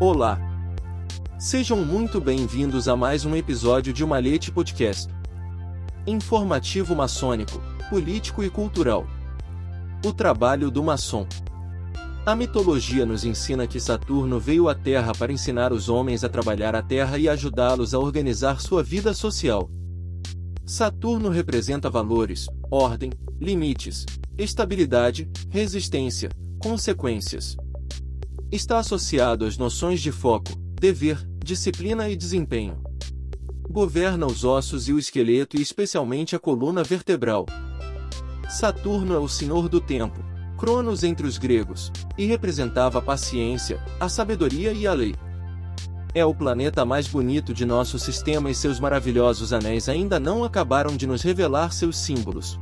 Olá! Sejam muito bem-vindos a mais um episódio de Malhete Podcast. Informativo maçônico, político e cultural. O trabalho do maçom. A mitologia nos ensina que Saturno veio à Terra para ensinar os homens a trabalhar a Terra e ajudá-los a organizar sua vida social. Saturno representa valores, ordem, limites, estabilidade, resistência, consequências. Está associado às noções de foco, dever, disciplina e desempenho. Governa os ossos e o esqueleto e especialmente a coluna vertebral. Saturno é o senhor do tempo, Cronos entre os gregos, e representava a paciência, a sabedoria e a lei. É o planeta mais bonito de nosso sistema e seus maravilhosos anéis ainda não acabaram de nos revelar seus símbolos.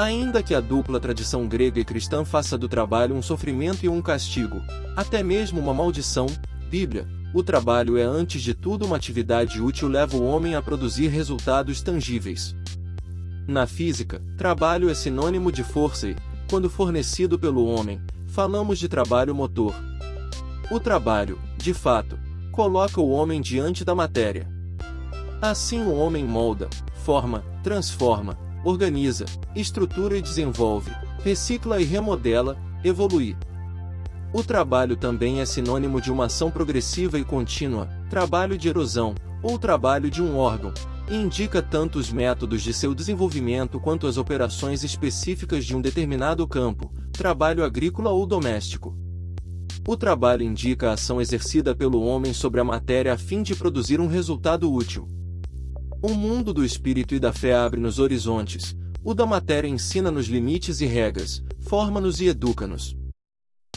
Ainda que a dupla tradição grega e cristã faça do trabalho um sofrimento e um castigo, até mesmo uma maldição, Bíblia, o trabalho é antes de tudo uma atividade útil leva o homem a produzir resultados tangíveis. Na física, trabalho é sinônimo de força e, quando fornecido pelo homem, falamos de trabalho motor. O trabalho, de fato, coloca o homem diante da matéria. Assim o homem molda, forma, transforma, organiza, estrutura e desenvolve, recicla e remodela, evolui. O trabalho também é sinônimo de uma ação progressiva e contínua, trabalho de erosão, ou trabalho de um órgão, e indica tanto os métodos de seu desenvolvimento quanto as operações específicas de um determinado campo, trabalho agrícola ou doméstico. O trabalho indica a ação exercida pelo homem sobre a matéria a fim de produzir um resultado útil. O mundo do espírito e da fé abre-nos horizontes, o da matéria ensina-nos limites e regras, forma-nos e educa-nos.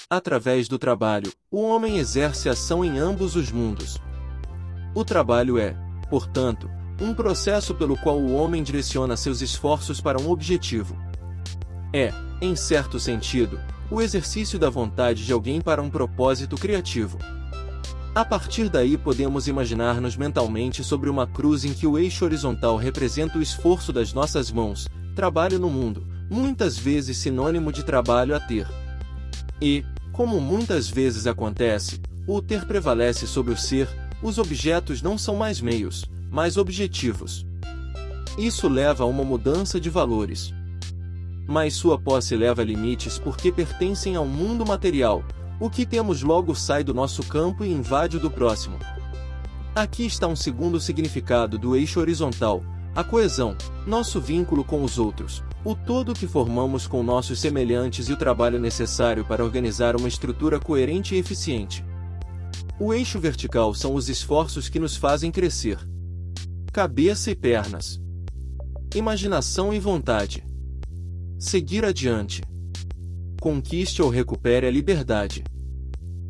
Através do trabalho, o homem exerce ação em ambos os mundos. O trabalho é, portanto, um processo pelo qual o homem direciona seus esforços para um objetivo. É, em certo sentido, o exercício da vontade de alguém para um propósito criativo. A partir daí podemos imaginar-nos mentalmente sobre uma cruz em que o eixo horizontal representa o esforço das nossas mãos, trabalho no mundo, muitas vezes sinônimo de trabalho a ter. E, como muitas vezes acontece, o ter prevalece sobre o ser, os objetos não são mais meios, mas objetivos. Isso leva a uma mudança de valores. Mas sua posse leva limites porque pertencem ao mundo material, o que temos logo sai do nosso campo e invade o do próximo. Aqui está um segundo significado do eixo horizontal, a coesão, nosso vínculo com os outros, o todo que formamos com nossos semelhantes e o trabalho necessário para organizar uma estrutura coerente e eficiente. O eixo vertical são os esforços que nos fazem crescer. Cabeça e pernas. Imaginação e vontade. Seguir adiante conquiste ou recupere a liberdade.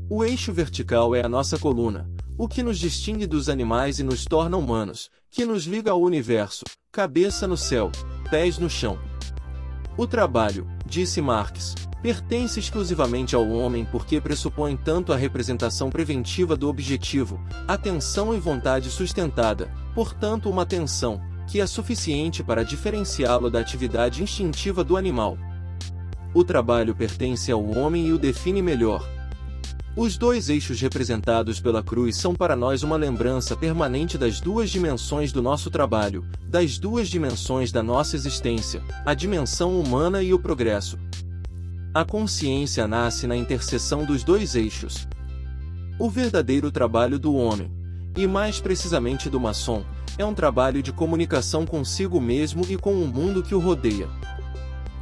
O eixo vertical é a nossa coluna, o que nos distingue dos animais e nos torna humanos, que nos liga ao universo, cabeça no céu, pés no chão. O trabalho, disse Marx, pertence exclusivamente ao homem porque pressupõe tanto a representação preventiva do objetivo, atenção e vontade sustentada, portanto uma atenção, que é suficiente para diferenciá-lo da atividade instintiva do animal. O trabalho pertence ao homem e o define melhor. Os dois eixos representados pela cruz são para nós uma lembrança permanente das duas dimensões do nosso trabalho, das duas dimensões da nossa existência, a dimensão humana e o progresso. A consciência nasce na interseção dos dois eixos. O verdadeiro trabalho do homem, e mais precisamente do maçom, é um trabalho de comunicação consigo mesmo e com o mundo que o rodeia.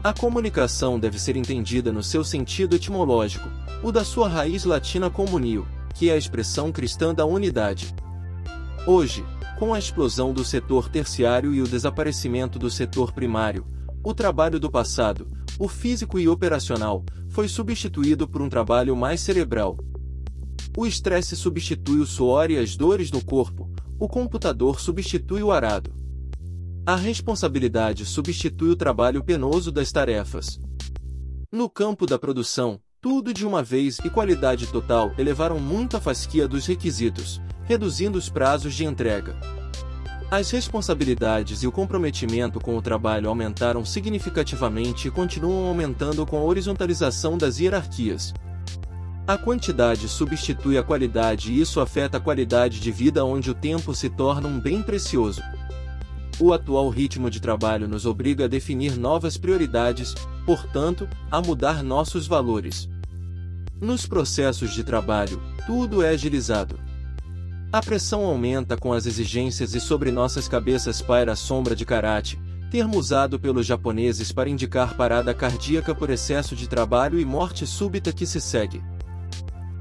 A comunicação deve ser entendida no seu sentido etimológico, o da sua raiz latina comunio, que é a expressão cristã da unidade. Hoje, com a explosão do setor terciário e o desaparecimento do setor primário, o trabalho do passado, o físico e operacional, foi substituído por um trabalho mais cerebral. O estresse substitui o suor e as dores no corpo, o computador substitui o arado. A responsabilidade substitui o trabalho penoso das tarefas. No campo da produção, tudo de uma vez e qualidade total elevaram muito a fasquia dos requisitos, reduzindo os prazos de entrega. As responsabilidades e o comprometimento com o trabalho aumentaram significativamente e continuam aumentando com a horizontalização das hierarquias. A quantidade substitui a qualidade e isso afeta a qualidade de vida onde o tempo se torna um bem precioso. O atual ritmo de trabalho nos obriga a definir novas prioridades, portanto, a mudar nossos valores. Nos processos de trabalho, tudo é agilizado. A pressão aumenta com as exigências e sobre nossas cabeças paira a sombra de karate, termo usado pelos japoneses para indicar parada cardíaca por excesso de trabalho e morte súbita que se segue.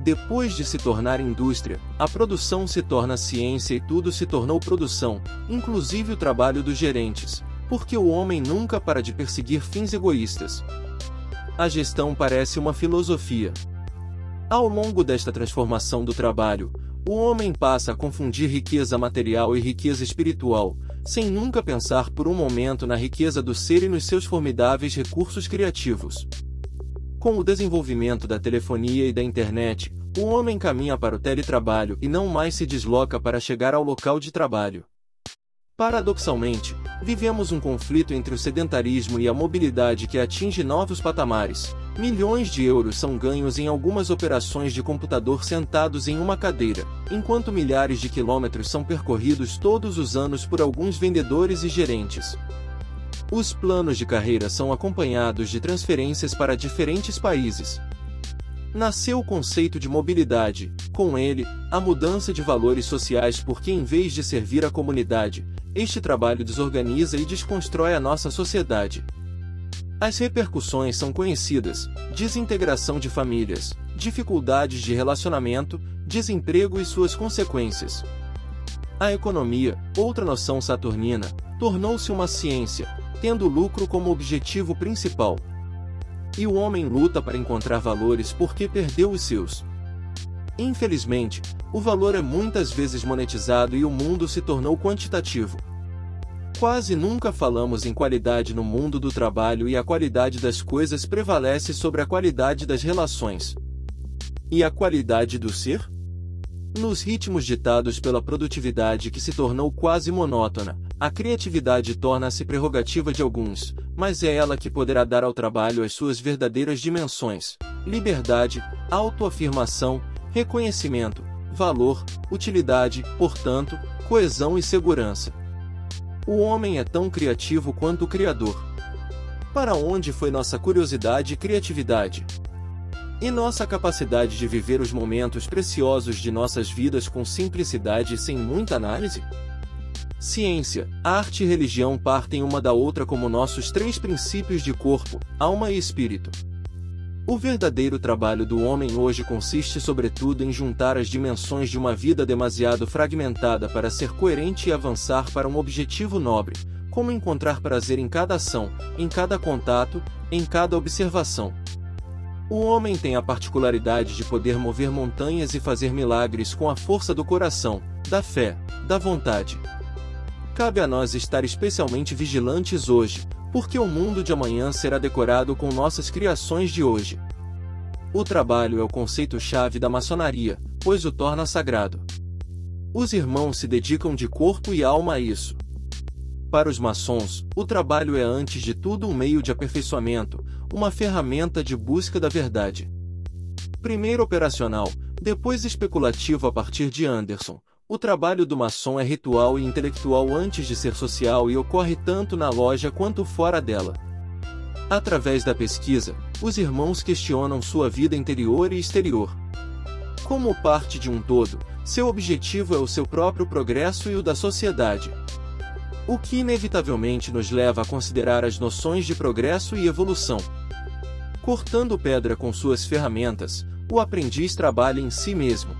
Depois de se tornar indústria, a produção se torna ciência e tudo se tornou produção, inclusive o trabalho dos gerentes, porque o homem nunca para de perseguir fins egoístas. A gestão parece uma filosofia. Ao longo desta transformação do trabalho, o homem passa a confundir riqueza material e riqueza espiritual, sem nunca pensar por um momento na riqueza do ser e nos seus formidáveis recursos criativos. Com o desenvolvimento da telefonia e da internet, o homem caminha para o teletrabalho e não mais se desloca para chegar ao local de trabalho. Paradoxalmente, vivemos um conflito entre o sedentarismo e a mobilidade que atinge novos patamares. Milhões de euros são ganhos em algumas operações de computador sentados em uma cadeira, enquanto milhares de quilômetros são percorridos todos os anos por alguns vendedores e gerentes. Os planos de carreira são acompanhados de transferências para diferentes países. Nasceu o conceito de mobilidade, com ele, a mudança de valores sociais porque em vez de servir a comunidade, este trabalho desorganiza e desconstrói a nossa sociedade. As repercussões são conhecidas: desintegração de famílias, dificuldades de relacionamento, desemprego e suas consequências. A economia, outra noção saturnina, tornou-se uma ciência, tendo lucro como objetivo principal. E o homem luta para encontrar valores porque perdeu os seus. Infelizmente, o valor é muitas vezes monetizado e o mundo se tornou quantitativo. Quase nunca falamos em qualidade no mundo do trabalho e a qualidade das coisas prevalece sobre a qualidade das relações. E a qualidade do ser? Nos ritmos ditados pela produtividade que se tornou quase monótona, a criatividade torna-se prerrogativa de alguns, mas é ela que poderá dar ao trabalho as suas verdadeiras dimensões: liberdade, autoafirmação, reconhecimento, valor, utilidade, portanto, coesão e segurança. O homem é tão criativo quanto o Criador. Para onde foi nossa curiosidade e criatividade? E nossa capacidade de viver os momentos preciosos de nossas vidas com simplicidade e sem muita análise? Ciência, arte e religião partem uma da outra como nossos três princípios de corpo, alma e espírito. O verdadeiro trabalho do homem hoje consiste sobretudo em juntar as dimensões de uma vida demasiado fragmentada para ser coerente e avançar para um objetivo nobre, como encontrar prazer em cada ação, em cada contato, em cada observação. O homem tem a particularidade de poder mover montanhas e fazer milagres com a força do coração, da fé, da vontade. Cabe a nós estar especialmente vigilantes hoje, porque o mundo de amanhã será decorado com nossas criações de hoje. O trabalho é o conceito-chave da maçonaria, pois o torna sagrado. Os irmãos se dedicam de corpo e alma a isso. Para os maçons, o trabalho é antes de tudo um meio de aperfeiçoamento, uma ferramenta de busca da verdade. Primeiro operacional, depois especulativo a partir de Anderson, o trabalho do maçom é ritual e intelectual antes de ser social e ocorre tanto na loja quanto fora dela. Através da pesquisa, os irmãos questionam sua vida interior e exterior. Como parte de um todo, seu objetivo é o seu próprio progresso e o da sociedade. O que inevitavelmente nos leva a considerar as noções de progresso e evolução. Cortando pedra com suas ferramentas, o aprendiz trabalha em si mesmo.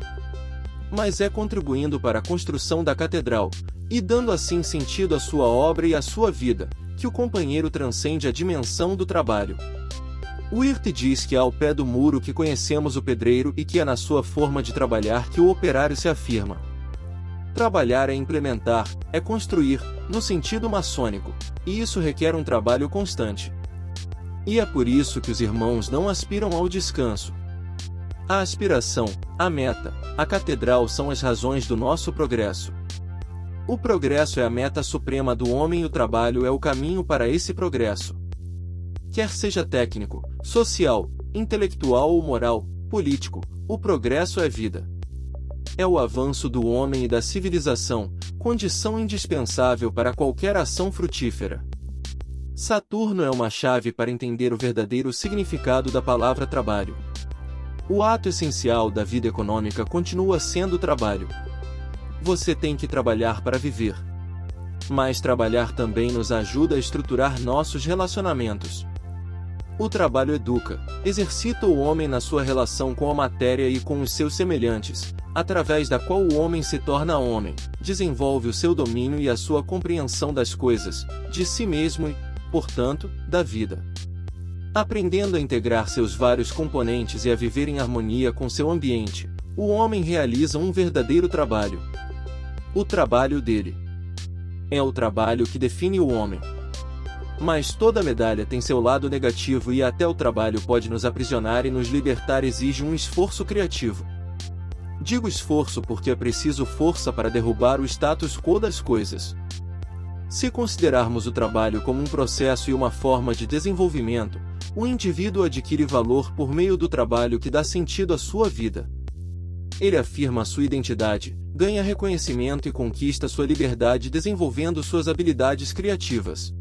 Mas é contribuindo para a construção da catedral, e dando assim sentido à sua obra e à sua vida, que o companheiro transcende a dimensão do trabalho. Wirth diz que é ao pé do muro que conhecemos o pedreiro e que é na sua forma de trabalhar que o operário se afirma. Trabalhar é implementar, é construir, no sentido maçônico, e isso requer um trabalho constante. E é por isso que os irmãos não aspiram ao descanso. A aspiração, a meta, a catedral são as razões do nosso progresso. O progresso é a meta suprema do homem e o trabalho é o caminho para esse progresso. Quer seja técnico, social, intelectual ou moral, político, o progresso é vida. É o avanço do homem e da civilização, condição indispensável para qualquer ação frutífera. Saturno é uma chave para entender o verdadeiro significado da palavra trabalho. O ato essencial da vida econômica continua sendo o trabalho. Você tem que trabalhar para viver. Mas trabalhar também nos ajuda a estruturar nossos relacionamentos. O trabalho educa, exercita o homem na sua relação com a matéria e com os seus semelhantes, através da qual o homem se torna homem, desenvolve o seu domínio e a sua compreensão das coisas, de si mesmo e, portanto, da vida. Aprendendo a integrar seus vários componentes e a viver em harmonia com seu ambiente, o homem realiza um verdadeiro trabalho. O trabalho dele. É o trabalho que define o homem. Mas toda medalha tem seu lado negativo e até o trabalho pode nos aprisionar e nos libertar exige um esforço criativo. Digo esforço porque é preciso força para derrubar o status quo das coisas. Se considerarmos o trabalho como um processo e uma forma de desenvolvimento, o indivíduo adquire valor por meio do trabalho que dá sentido à sua vida. Ele afirma sua identidade, ganha reconhecimento e conquista sua liberdade desenvolvendo suas habilidades criativas.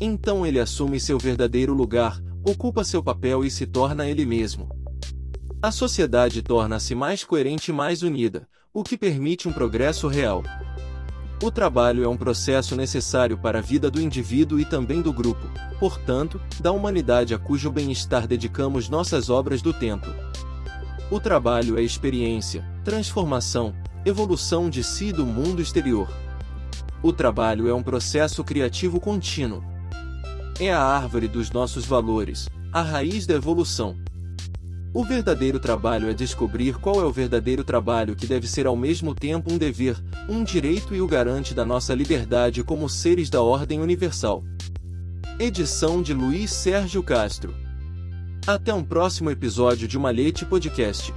Então ele assume seu verdadeiro lugar, ocupa seu papel e se torna ele mesmo. A sociedade torna-se mais coerente e mais unida, o que permite um progresso real. O trabalho é um processo necessário para a vida do indivíduo e também do grupo, portanto, da humanidade a cujo bem-estar dedicamos nossas obras do tempo. O trabalho é experiência, transformação, evolução de si e do mundo exterior. O trabalho é um processo criativo contínuo, é a árvore dos nossos valores, a raiz da evolução. O verdadeiro trabalho é descobrir qual é o verdadeiro trabalho que deve ser ao mesmo tempo um dever, um direito e o garante da nossa liberdade como seres da ordem universal. Edição de Luiz Sérgio Castro. Até um próximo episódio de Malhete Podcast.